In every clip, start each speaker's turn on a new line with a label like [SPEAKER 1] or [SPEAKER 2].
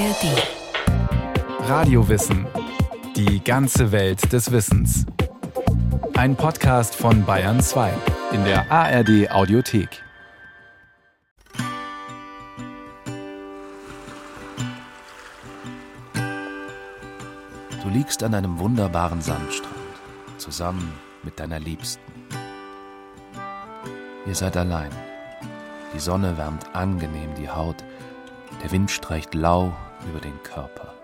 [SPEAKER 1] ARD.
[SPEAKER 2] Radiowissen. Die ganze Welt des Wissens. Ein Podcast von Bayern 2 in der ARD Audiothek.
[SPEAKER 3] Du liegst an einem wunderbaren Sandstrand, zusammen mit deiner Liebsten. Ihr seid allein. Die Sonne wärmt angenehm die Haut, der Wind streicht lau über den Körper.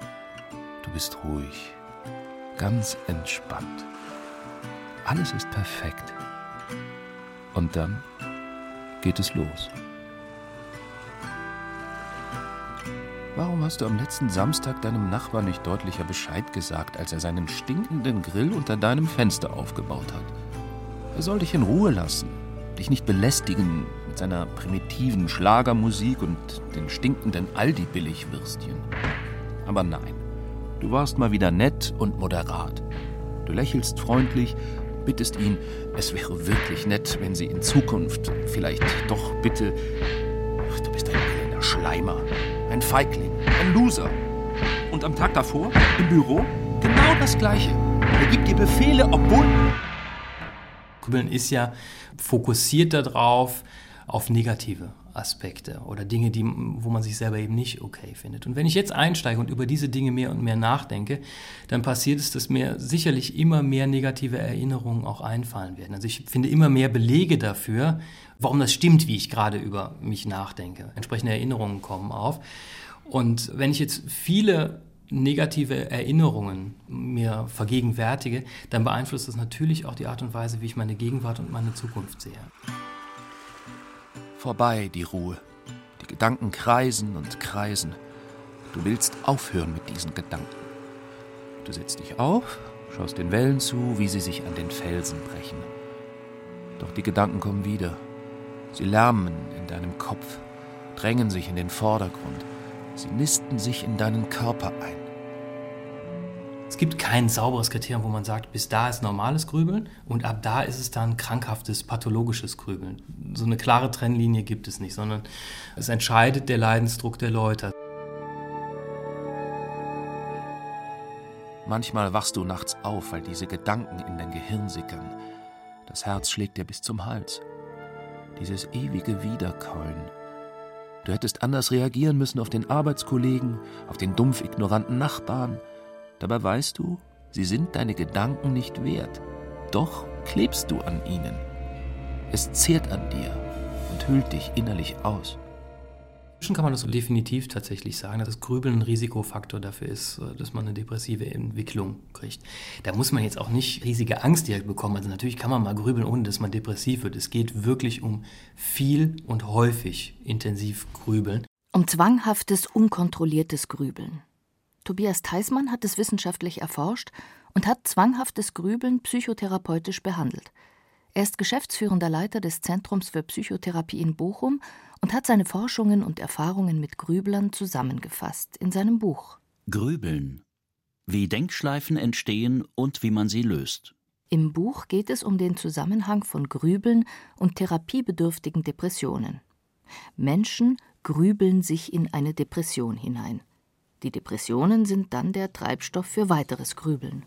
[SPEAKER 3] Du bist ruhig, ganz entspannt. Alles ist perfekt. Und dann geht es los. Warum hast du am letzten Samstag deinem Nachbar nicht deutlicher Bescheid gesagt, als er seinen stinkenden Grill unter deinem Fenster aufgebaut hat? Er soll dich in Ruhe lassen, dich nicht belästigen mit seiner primitiven Schlagermusik und den stinkenden Aldi-Billigwürstchen. Aber nein, du warst mal wieder nett und moderat. Du lächelst freundlich, bittest ihn, es wäre wirklich nett, wenn sie in Zukunft vielleicht doch bitte. Ach, du bist ein kleiner Schleimer, ein Feigling, ein Loser. Und am Tag davor, im Büro, genau das Gleiche. Er gibt dir Befehle, obwohl.
[SPEAKER 4] Grübeln ist ja fokussiert darauf, auf negative Aspekte oder Dinge, die, wo man sich selber eben nicht okay findet. Und wenn ich jetzt einsteige und über diese Dinge mehr und mehr nachdenke, dann passiert es, dass mir sicherlich immer mehr negative Erinnerungen auch einfallen werden. Also ich finde immer mehr Belege dafür, warum das stimmt, wie ich gerade über mich nachdenke. Entsprechende Erinnerungen kommen auf. Und wenn ich jetzt viele negative Erinnerungen mir vergegenwärtige, dann beeinflusst das natürlich auch die Art und Weise, wie ich meine Gegenwart und meine Zukunft sehe.
[SPEAKER 3] Vorbei die Ruhe. Die Gedanken kreisen und kreisen. Du willst aufhören mit diesen Gedanken. Du setzt dich auf, schaust den Wellen zu, wie sie sich an den Felsen brechen. Doch die Gedanken kommen wieder. Sie lärmen in deinem Kopf, drängen sich in den Vordergrund. Sie nisten sich in deinen Körper ein.
[SPEAKER 4] Es gibt kein sauberes Kriterium, wo man sagt, bis da ist normales Grübeln und ab da ist es dann krankhaftes, pathologisches Grübeln. So eine klare Trennlinie gibt es nicht, sondern es entscheidet der Leidensdruck der Leute.
[SPEAKER 3] Manchmal wachst du nachts auf, weil diese Gedanken in dein Gehirn sickern. Das Herz schlägt dir bis zum Hals. Dieses ewige Wiederkeulen. Du hättest anders reagieren müssen auf den Arbeitskollegen, auf den dumpf ignoranten Nachbarn. Dabei weißt du, sie sind deine Gedanken nicht wert. Doch klebst du an ihnen. Es zehrt an dir und hüllt dich innerlich aus.
[SPEAKER 4] Inzwischen kann man das definitiv tatsächlich sagen, dass Grübeln ein Risikofaktor dafür ist, dass man eine depressive Entwicklung kriegt. Da muss man jetzt auch nicht riesige Angst direkt bekommen. Also natürlich kann man mal grübeln, ohne dass man depressiv wird. Es geht wirklich um viel und häufig intensiv grübeln.
[SPEAKER 1] Um zwanghaftes, unkontrolliertes Grübeln. Tobias Theismann hat es wissenschaftlich erforscht und hat zwanghaftes Grübeln psychotherapeutisch behandelt. Er ist geschäftsführender Leiter des Zentrums für Psychotherapie in Bochum und hat seine Forschungen und Erfahrungen mit Grüblern zusammengefasst in seinem Buch
[SPEAKER 5] Grübeln. Wie Denkschleifen entstehen und wie man sie löst.
[SPEAKER 1] Im Buch geht es um den Zusammenhang von Grübeln und therapiebedürftigen Depressionen. Menschen grübeln sich in eine Depression hinein. Die Depressionen sind dann der Treibstoff für weiteres Grübeln.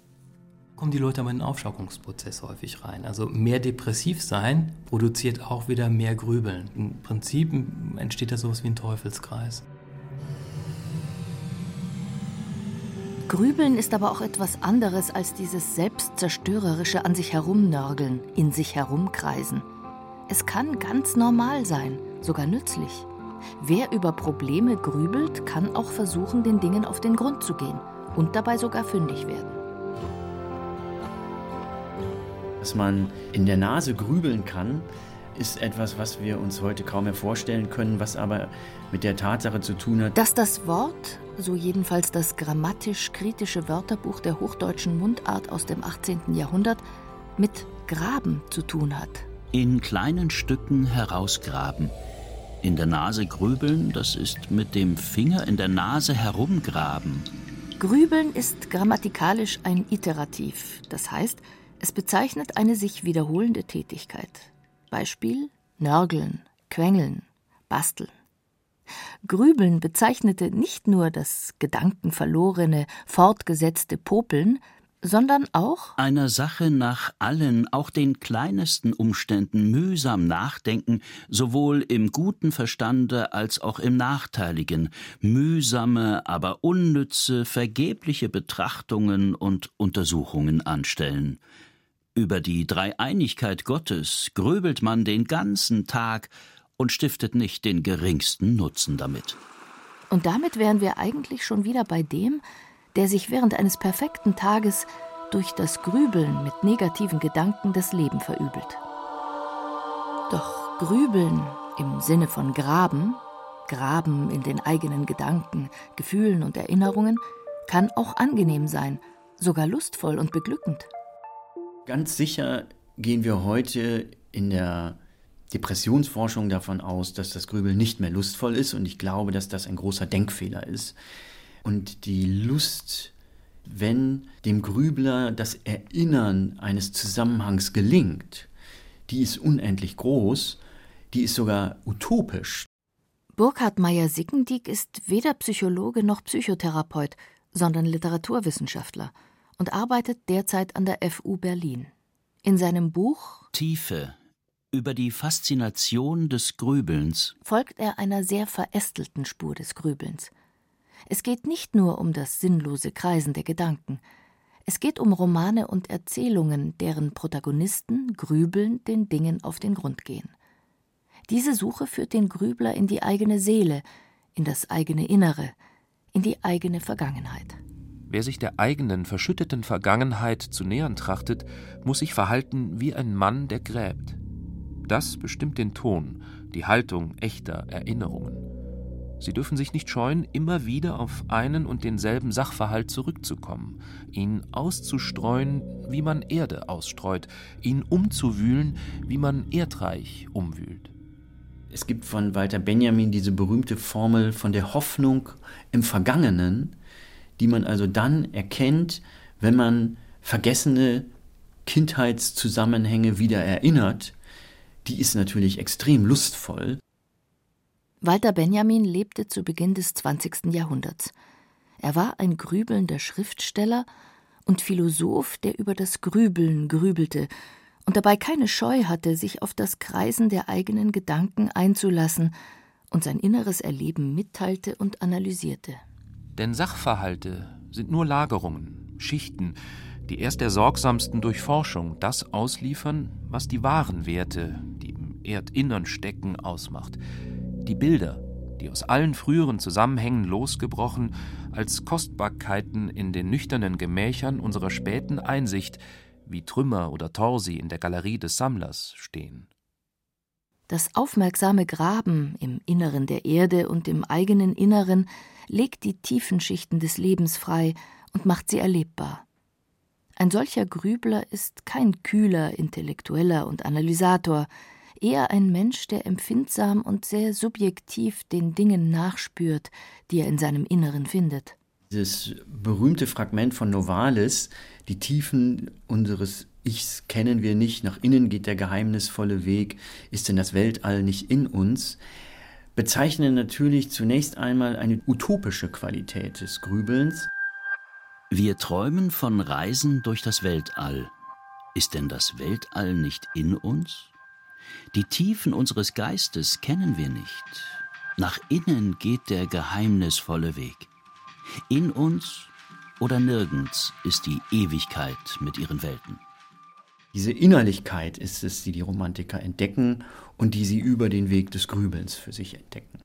[SPEAKER 4] Kommen die Leute aber in den Aufschaukungsprozess häufig rein. Also mehr depressiv sein produziert auch wieder mehr Grübeln. Im Prinzip entsteht da sowas wie ein Teufelskreis.
[SPEAKER 1] Grübeln ist aber auch etwas anderes als dieses selbstzerstörerische an sich herumnörgeln, in sich herumkreisen. Es kann ganz normal sein, sogar nützlich. Wer über Probleme grübelt, kann auch versuchen, den Dingen auf den Grund zu gehen und dabei sogar fündig werden.
[SPEAKER 6] Dass man in der Nase grübeln kann, ist etwas, was wir uns heute kaum mehr vorstellen können, was aber mit der Tatsache zu tun hat,
[SPEAKER 1] dass das Wort, so jedenfalls das grammatisch-kritische Wörterbuch der hochdeutschen Mundart aus dem 18. Jahrhundert, mit Graben zu tun hat.
[SPEAKER 5] In kleinen Stücken herausgraben. In der Nase grübeln, das ist mit dem Finger in der Nase herumgraben.
[SPEAKER 1] Grübeln ist grammatikalisch ein Iterativ, das heißt, es bezeichnet eine sich wiederholende Tätigkeit. Beispiel: Nörgeln, Quengeln, Basteln. Grübeln bezeichnete nicht nur das gedankenverlorene, fortgesetzte Popeln, sondern auch
[SPEAKER 5] einer Sache nach allen, auch den kleinsten Umständen mühsam nachdenken, sowohl im guten Verstande als auch im nachteiligen, mühsame, aber unnütze, vergebliche Betrachtungen und Untersuchungen anstellen. Über die Dreieinigkeit Gottes grübelt man den ganzen Tag und stiftet nicht den geringsten Nutzen damit.
[SPEAKER 1] Und damit wären wir eigentlich schon wieder bei dem, der sich während eines perfekten Tages durch das Grübeln mit negativen Gedanken das Leben verübelt. Doch Grübeln im Sinne von Graben, Graben in den eigenen Gedanken, Gefühlen und Erinnerungen, kann auch angenehm sein, sogar lustvoll und beglückend.
[SPEAKER 6] Ganz sicher gehen wir heute in der Depressionsforschung davon aus, dass das Grübeln nicht mehr lustvoll ist und ich glaube, dass das ein großer Denkfehler ist. Und die Lust, wenn dem Grübler das Erinnern eines Zusammenhangs gelingt, die ist unendlich groß, die ist sogar utopisch.
[SPEAKER 1] Burkhard Meyer-Sickendiek ist weder Psychologe noch Psychotherapeut, sondern Literaturwissenschaftler und arbeitet derzeit an der FU Berlin. In seinem Buch
[SPEAKER 5] Tiefe über die Faszination des Grübelns
[SPEAKER 1] folgt er einer sehr verästelten Spur des Grübelns. Es geht nicht nur um das sinnlose Kreisen der Gedanken. Es geht um Romane und Erzählungen, deren Protagonisten grübelnd den Dingen auf den Grund gehen. Diese Suche führt den Grübler in die eigene Seele, in das eigene Innere, in die eigene Vergangenheit.
[SPEAKER 3] Wer sich der eigenen verschütteten Vergangenheit zu nähern trachtet, muss sich verhalten wie ein Mann, der gräbt. Das bestimmt den Ton, die Haltung echter Erinnerungen. Sie dürfen sich nicht scheuen, immer wieder auf einen und denselben Sachverhalt zurückzukommen, ihn auszustreuen, wie man Erde ausstreut, ihn umzuwühlen, wie man Erdreich umwühlt.
[SPEAKER 6] Es gibt von Walter Benjamin diese berühmte Formel von der Hoffnung im Vergangenen, die man also dann erkennt, wenn man vergessene Kindheitszusammenhänge wieder erinnert die ist natürlich extrem lustvoll.
[SPEAKER 1] Walter Benjamin lebte zu Beginn des 20. Jahrhunderts. Er war ein grübelnder Schriftsteller und Philosoph, der über das Grübeln grübelte und dabei keine Scheu hatte, sich auf das Kreisen der eigenen Gedanken einzulassen und sein inneres Erleben mitteilte und analysierte.
[SPEAKER 3] Denn Sachverhalte sind nur Lagerungen, Schichten, die erst der sorgsamsten Durchforschung das ausliefern, was die wahren Werte, die im Erdinnern stecken, ausmacht. Die Bilder, die aus allen früheren Zusammenhängen losgebrochen, als Kostbarkeiten in den nüchternen Gemächern unserer späten Einsicht, wie Trümmer oder Torsi in der Galerie des Sammlers, stehen.
[SPEAKER 1] Das aufmerksame Graben im Inneren der Erde und im eigenen Inneren legt die tiefen Schichten des Lebens frei und macht sie erlebbar. Ein solcher Grübler ist kein kühler Intellektueller und Analysator, eher ein Mensch, der empfindsam und sehr subjektiv den Dingen nachspürt, die er in seinem Inneren findet.
[SPEAKER 6] Dieses berühmte Fragment von Novalis, die Tiefen unseres Ichs kennen wir nicht, nach innen geht der geheimnisvolle Weg, ist denn das Weltall nicht in uns, bezeichnen natürlich zunächst einmal eine utopische Qualität des Grübelns.
[SPEAKER 5] Wir träumen von Reisen durch das Weltall. Ist denn das Weltall nicht in uns? Die Tiefen unseres Geistes kennen wir nicht. Nach innen geht der geheimnisvolle Weg. In uns oder nirgends ist die Ewigkeit mit ihren Welten.
[SPEAKER 6] Diese Innerlichkeit ist es, die die Romantiker entdecken und die sie über den Weg des Grübelns für sich entdecken.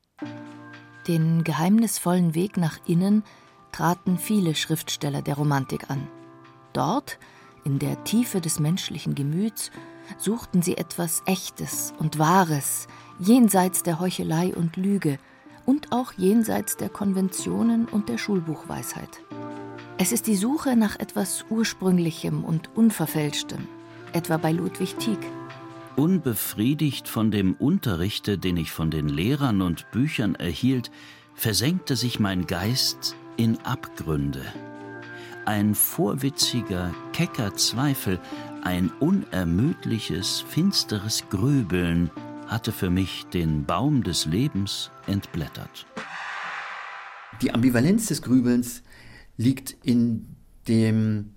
[SPEAKER 1] Den geheimnisvollen Weg nach innen traten viele Schriftsteller der Romantik an. Dort, in der Tiefe des menschlichen Gemüts, suchten sie etwas Echtes und Wahres, jenseits der Heuchelei und Lüge und auch jenseits der Konventionen und der Schulbuchweisheit. Es ist die Suche nach etwas Ursprünglichem und Unverfälschtem, etwa bei Ludwig Tieck.
[SPEAKER 5] Unbefriedigt von dem Unterrichte, den ich von den Lehrern und Büchern erhielt, versenkte sich mein Geist in Abgründe. Ein vorwitziger, kecker Zweifel, ein unermüdliches, finsteres Grübeln hatte für mich den Baum des Lebens entblättert.
[SPEAKER 6] Die Ambivalenz des Grübelns liegt in dem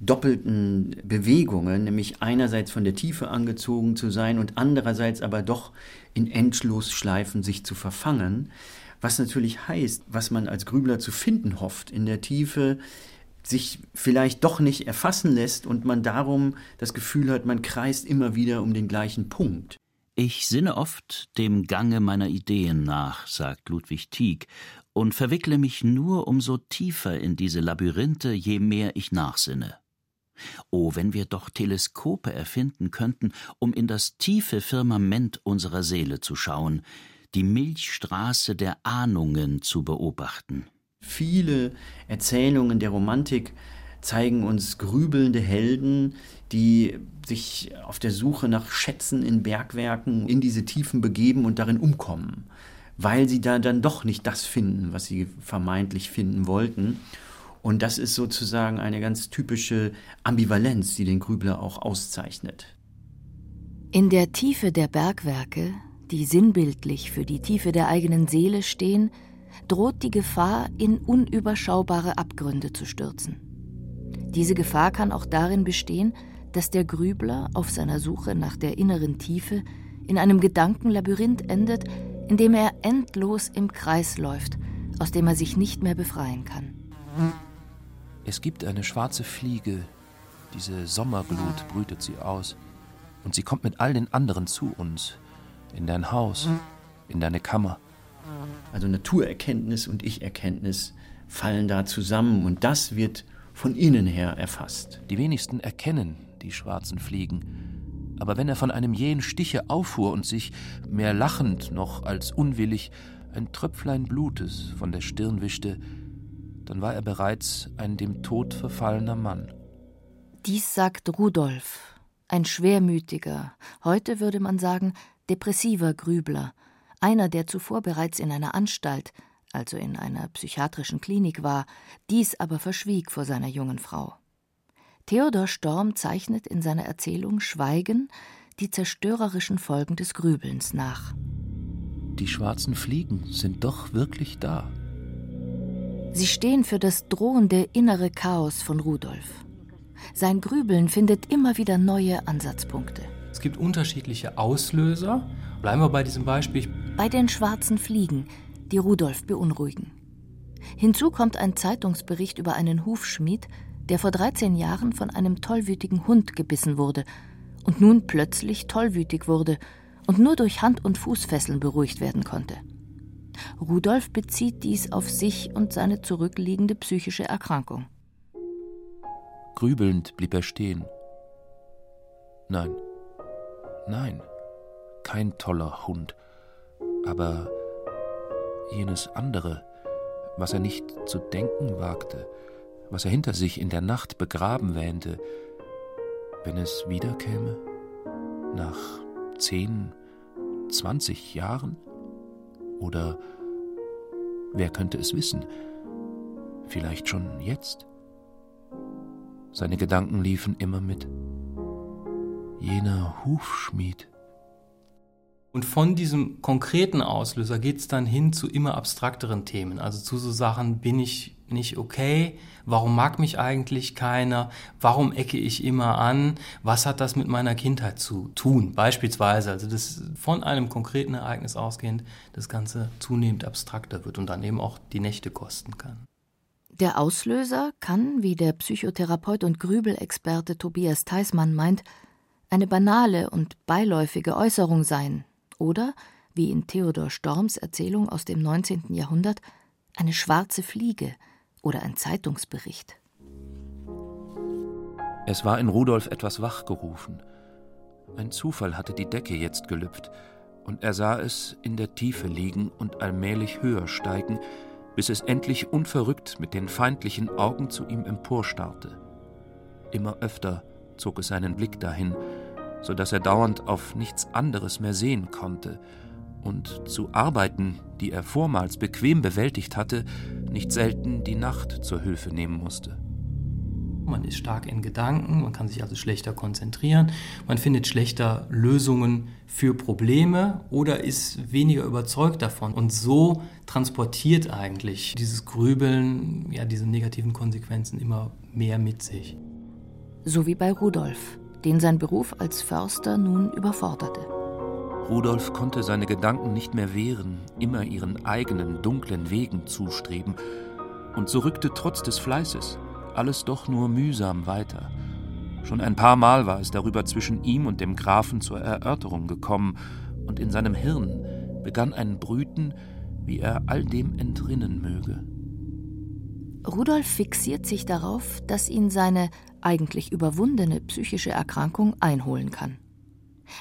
[SPEAKER 6] doppelten Bewegungen, nämlich einerseits von der Tiefe angezogen zu sein und andererseits aber doch in Endlosschleifen sich zu verfangen, was natürlich heißt, was man als Grübler zu finden hofft in der Tiefe, sich vielleicht doch nicht erfassen lässt und man darum das Gefühl hat, man kreist immer wieder um den gleichen Punkt.
[SPEAKER 5] Ich sinne oft dem Gange meiner Ideen nach, sagt Ludwig Tieck, und verwickle mich nur umso tiefer in diese Labyrinthe, je mehr ich nachsinne. Oh, wenn wir doch Teleskope erfinden könnten, um in das tiefe Firmament unserer Seele zu schauen, die Milchstraße der Ahnungen zu beobachten.
[SPEAKER 6] Viele Erzählungen der Romantik zeigen uns grübelnde Helden, die sich auf der Suche nach Schätzen in Bergwerken in diese Tiefen begeben und darin umkommen, weil sie da dann doch nicht das finden, was sie vermeintlich finden wollten. Und das ist sozusagen eine ganz typische Ambivalenz, die den Grübler auch auszeichnet.
[SPEAKER 1] In der Tiefe der Bergwerke, die sinnbildlich für die Tiefe der eigenen Seele stehen, droht die Gefahr, in unüberschaubare Abgründe zu stürzen. Diese Gefahr kann auch darin bestehen, dass der Grübler auf seiner Suche nach der inneren Tiefe in einem Gedankenlabyrinth endet, in dem er endlos im Kreis läuft, aus dem er sich nicht mehr befreien kann.
[SPEAKER 3] Es gibt eine schwarze Fliege, diese Sommerglut brütet sie aus, und sie kommt mit all den anderen zu uns, in dein Haus, in deine Kammer.
[SPEAKER 6] Also Naturerkenntnis und Ich-Erkenntnis fallen da zusammen und das wird von innen her erfasst.
[SPEAKER 3] Die wenigsten erkennen die schwarzen Fliegen. Aber wenn er von einem jähen Stiche auffuhr und sich, mehr lachend noch als unwillig, ein Tröpflein Blutes von der Stirn wischte, dann war er bereits ein dem Tod verfallener Mann.
[SPEAKER 1] Dies sagt Rudolf, ein schwermütiger, heute würde man sagen, depressiver Grübler, einer, der zuvor bereits in einer Anstalt, also in einer psychiatrischen Klinik war, dies aber verschwieg vor seiner jungen Frau. Theodor Storm zeichnet in seiner Erzählung Schweigen die zerstörerischen Folgen des Grübelns nach.
[SPEAKER 3] Die schwarzen Fliegen sind doch wirklich da.
[SPEAKER 1] Sie stehen für das drohende innere Chaos von Rudolf. Sein Grübeln findet immer wieder neue Ansatzpunkte.
[SPEAKER 4] Es gibt unterschiedliche Auslöser. Bleiben wir bei diesem Beispiel.
[SPEAKER 1] Bei den schwarzen Fliegen, die Rudolf beunruhigen. Hinzu kommt ein Zeitungsbericht über einen Hufschmied, der vor 13 Jahren von einem tollwütigen Hund gebissen wurde und nun plötzlich tollwütig wurde und nur durch Hand- und Fußfesseln beruhigt werden konnte. Rudolf bezieht dies auf sich und seine zurückliegende psychische Erkrankung.
[SPEAKER 3] Grübelnd blieb er stehen. Nein, nein, kein toller Hund, aber jenes andere, was er nicht zu denken wagte, was er hinter sich in der Nacht begraben wähnte, wenn es wiederkäme? Nach zehn, zwanzig Jahren? Oder wer könnte es wissen? Vielleicht schon jetzt? Seine Gedanken liefen immer mit. Jener Hufschmied.
[SPEAKER 4] Und von diesem konkreten Auslöser geht es dann hin zu immer abstrakteren Themen, also zu so Sachen, bin ich nicht okay, warum mag mich eigentlich keiner, warum ecke ich immer an, was hat das mit meiner Kindheit zu tun, beispielsweise, also das von einem konkreten Ereignis ausgehend das Ganze zunehmend abstrakter wird und dann eben auch die Nächte kosten kann.
[SPEAKER 1] Der Auslöser kann, wie der Psychotherapeut und Grübelexperte Tobias Theismann meint, eine banale und beiläufige Äußerung sein, oder, wie in Theodor Storms Erzählung aus dem 19. Jahrhundert, eine schwarze Fliege oder ein Zeitungsbericht.
[SPEAKER 3] Es war in Rudolf etwas wachgerufen. Ein Zufall hatte die Decke jetzt gelüpft, und er sah es in der Tiefe liegen und allmählich höher steigen, bis es endlich unverrückt mit den feindlichen Augen zu ihm emporstarrte. Immer öfter zog es seinen Blick dahin, so dass er dauernd auf nichts anderes mehr sehen konnte und zu Arbeiten, die er vormals bequem bewältigt hatte, nicht selten die Nacht zur Hilfe nehmen musste.
[SPEAKER 4] Man ist stark in Gedanken, man kann sich also schlechter konzentrieren, man findet schlechter Lösungen für Probleme oder ist weniger überzeugt davon. Und so transportiert eigentlich dieses Grübeln ja diese negativen Konsequenzen immer mehr mit sich.
[SPEAKER 1] So wie bei Rudolf, den sein Beruf als Förster nun überforderte.
[SPEAKER 3] Rudolf konnte seine Gedanken nicht mehr wehren, immer ihren eigenen dunklen Wegen zustreben, und so rückte trotz des Fleißes alles doch nur mühsam weiter. Schon ein paar Mal war es darüber zwischen ihm und dem Grafen zur Erörterung gekommen, und in seinem Hirn begann ein Brüten, wie er all dem entrinnen möge.
[SPEAKER 1] Rudolf fixiert sich darauf, dass ihn seine eigentlich überwundene psychische Erkrankung einholen kann.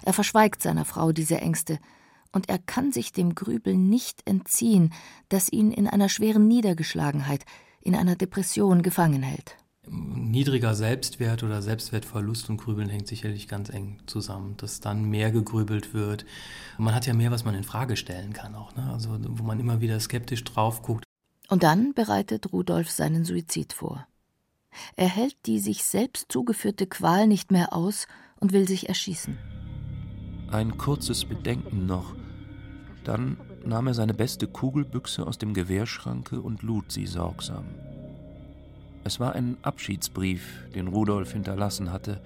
[SPEAKER 1] Er verschweigt seiner Frau diese Ängste, und er kann sich dem Grübeln nicht entziehen, das ihn in einer schweren Niedergeschlagenheit, in einer Depression gefangen hält.
[SPEAKER 4] Niedriger Selbstwert oder Selbstwertverlust und Grübeln hängt sicherlich ganz eng zusammen, dass dann mehr gegrübelt wird. Man hat ja mehr, was man in Frage stellen kann auch, ne? also wo man immer wieder skeptisch drauf guckt.
[SPEAKER 1] Und dann bereitet Rudolf seinen Suizid vor. Er hält die sich selbst zugeführte Qual nicht mehr aus und will sich erschießen.
[SPEAKER 3] Ein kurzes Bedenken noch. Dann nahm er seine beste Kugelbüchse aus dem Gewehrschranke und lud sie sorgsam. Es war ein Abschiedsbrief, den Rudolf hinterlassen hatte,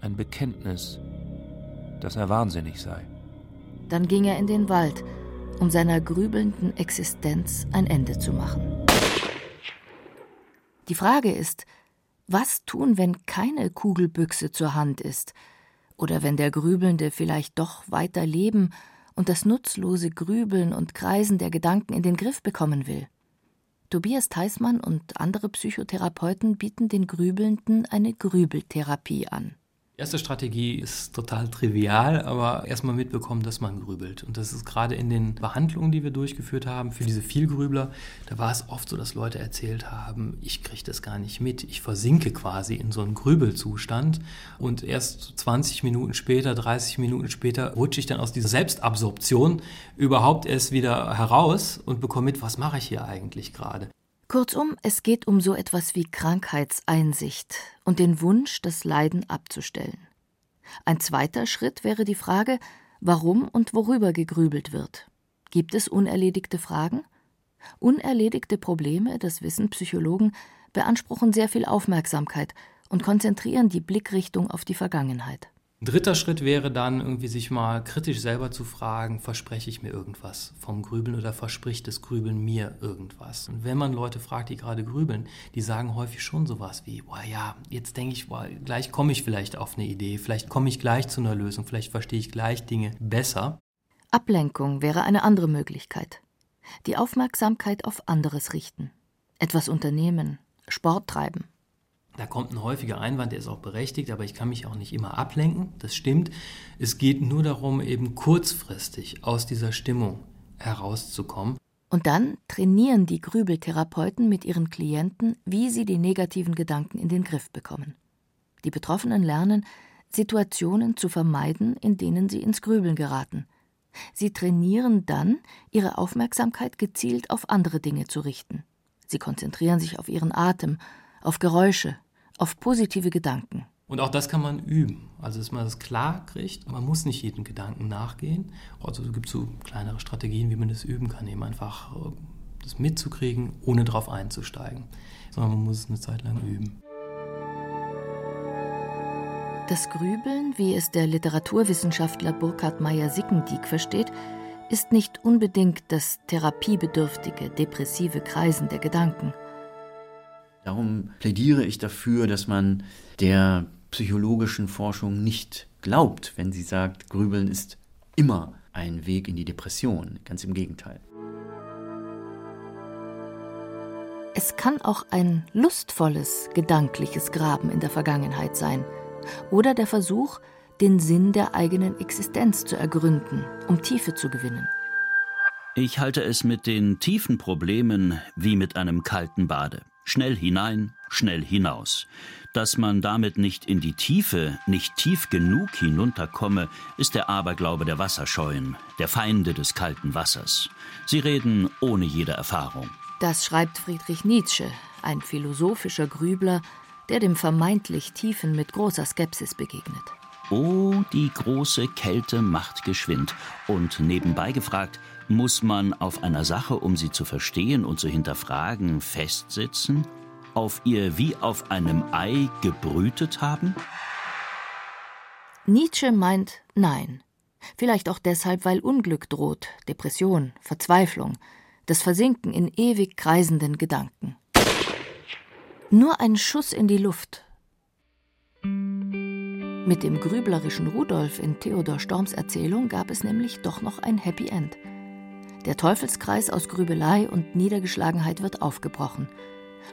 [SPEAKER 3] ein Bekenntnis, dass er wahnsinnig sei.
[SPEAKER 1] Dann ging er in den Wald, um seiner grübelnden Existenz ein Ende zu machen. Die Frage ist, was tun, wenn keine Kugelbüchse zur Hand ist, oder wenn der Grübelnde vielleicht doch weiter leben und das nutzlose Grübeln und Kreisen der Gedanken in den Griff bekommen will. Tobias Theismann und andere Psychotherapeuten bieten den Grübelnden eine Grübeltherapie an.
[SPEAKER 4] Erste Strategie ist total trivial, aber erstmal mitbekommen, dass man grübelt. Und das ist gerade in den Behandlungen, die wir durchgeführt haben, für diese Vielgrübler, da war es oft so, dass Leute erzählt haben, ich kriege das gar nicht mit, ich versinke quasi in so einen Grübelzustand und erst 20 Minuten später, 30 Minuten später rutsche ich dann aus dieser Selbstabsorption überhaupt erst wieder heraus und bekomme mit, was mache ich hier eigentlich gerade.
[SPEAKER 1] Kurzum, es geht um so etwas wie Krankheitseinsicht und den Wunsch, das Leiden abzustellen. Ein zweiter Schritt wäre die Frage, warum und worüber gegrübelt wird. Gibt es unerledigte Fragen? Unerledigte Probleme, das wissen Psychologen, beanspruchen sehr viel Aufmerksamkeit und konzentrieren die Blickrichtung auf die Vergangenheit.
[SPEAKER 4] Ein dritter Schritt wäre dann irgendwie sich mal kritisch selber zu fragen, verspreche ich mir irgendwas vom Grübeln oder verspricht das Grübeln mir irgendwas? Und wenn man Leute fragt, die gerade grübeln, die sagen häufig schon sowas wie, boah ja, jetzt denke ich, boah, gleich komme ich vielleicht auf eine Idee, vielleicht komme ich gleich zu einer Lösung, vielleicht verstehe ich gleich Dinge besser.
[SPEAKER 1] Ablenkung wäre eine andere Möglichkeit. Die Aufmerksamkeit auf anderes richten. Etwas unternehmen, Sport treiben,
[SPEAKER 4] da kommt ein häufiger Einwand, der ist auch berechtigt, aber ich kann mich auch nicht immer ablenken. Das stimmt. Es geht nur darum, eben kurzfristig aus dieser Stimmung herauszukommen.
[SPEAKER 1] Und dann trainieren die Grübeltherapeuten mit ihren Klienten, wie sie die negativen Gedanken in den Griff bekommen. Die Betroffenen lernen, Situationen zu vermeiden, in denen sie ins Grübeln geraten. Sie trainieren dann, ihre Aufmerksamkeit gezielt auf andere Dinge zu richten. Sie konzentrieren sich auf ihren Atem, auf Geräusche, auf positive Gedanken.
[SPEAKER 4] Und auch das kann man üben. Also, dass man das klar kriegt. Man muss nicht jedem Gedanken nachgehen. Also, es gibt so kleinere Strategien, wie man das üben kann, eben einfach äh, das mitzukriegen, ohne darauf einzusteigen. Sondern man muss es eine Zeit lang üben.
[SPEAKER 1] Das Grübeln, wie es der Literaturwissenschaftler Burkhard Meyer-Sickendiek versteht, ist nicht unbedingt das therapiebedürftige, depressive Kreisen der Gedanken.
[SPEAKER 6] Darum plädiere ich dafür, dass man der psychologischen Forschung nicht glaubt, wenn sie sagt, Grübeln ist immer ein Weg in die Depression. Ganz im Gegenteil.
[SPEAKER 1] Es kann auch ein lustvolles, gedankliches Graben in der Vergangenheit sein oder der Versuch, den Sinn der eigenen Existenz zu ergründen, um Tiefe zu gewinnen.
[SPEAKER 5] Ich halte es mit den tiefen Problemen wie mit einem kalten Bade. Schnell hinein, schnell hinaus. Dass man damit nicht in die Tiefe, nicht tief genug hinunterkomme, ist der Aberglaube der Wasserscheuen, der Feinde des kalten Wassers. Sie reden ohne jede Erfahrung.
[SPEAKER 1] Das schreibt Friedrich Nietzsche, ein philosophischer Grübler, der dem vermeintlich Tiefen mit großer Skepsis begegnet.
[SPEAKER 5] Oh, die große Kälte macht geschwind. Und nebenbei gefragt, muss man auf einer Sache, um sie zu verstehen und zu hinterfragen, festsitzen? Auf ihr wie auf einem Ei gebrütet haben?
[SPEAKER 1] Nietzsche meint nein. Vielleicht auch deshalb, weil Unglück droht, Depression, Verzweiflung, das Versinken in ewig kreisenden Gedanken. Nur ein Schuss in die Luft. Mit dem grüblerischen Rudolf in Theodor Storms Erzählung gab es nämlich doch noch ein Happy End. Der Teufelskreis aus Grübelei und Niedergeschlagenheit wird aufgebrochen.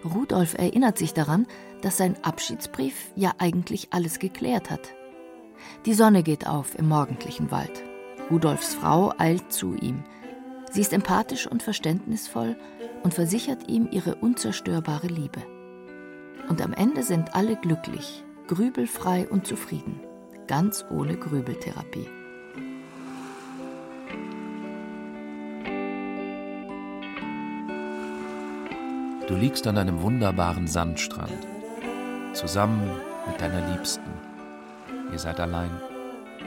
[SPEAKER 1] Rudolf erinnert sich daran, dass sein Abschiedsbrief ja eigentlich alles geklärt hat. Die Sonne geht auf im morgendlichen Wald. Rudolfs Frau eilt zu ihm. Sie ist empathisch und verständnisvoll und versichert ihm ihre unzerstörbare Liebe. Und am Ende sind alle glücklich, grübelfrei und zufrieden, ganz ohne Grübeltherapie.
[SPEAKER 3] Du liegst an einem wunderbaren Sandstrand, zusammen mit deiner Liebsten. Ihr seid allein.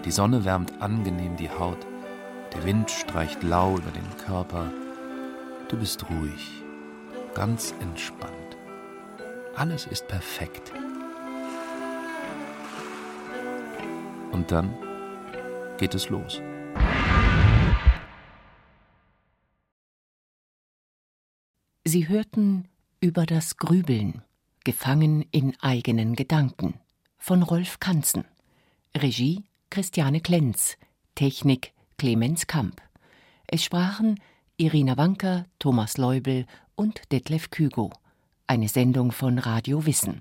[SPEAKER 3] Die Sonne wärmt angenehm die Haut, der Wind streicht lau über den Körper. Du bist ruhig, ganz entspannt. Alles ist perfekt. Und dann geht es los.
[SPEAKER 7] Sie hörten über das Grübeln, gefangen in eigenen Gedanken, von Rolf Kanzen. Regie Christiane Klenz, Technik Clemens Kamp. Es sprachen Irina Wanker, Thomas Leubel und Detlef Kügo. Eine Sendung von Radio Wissen.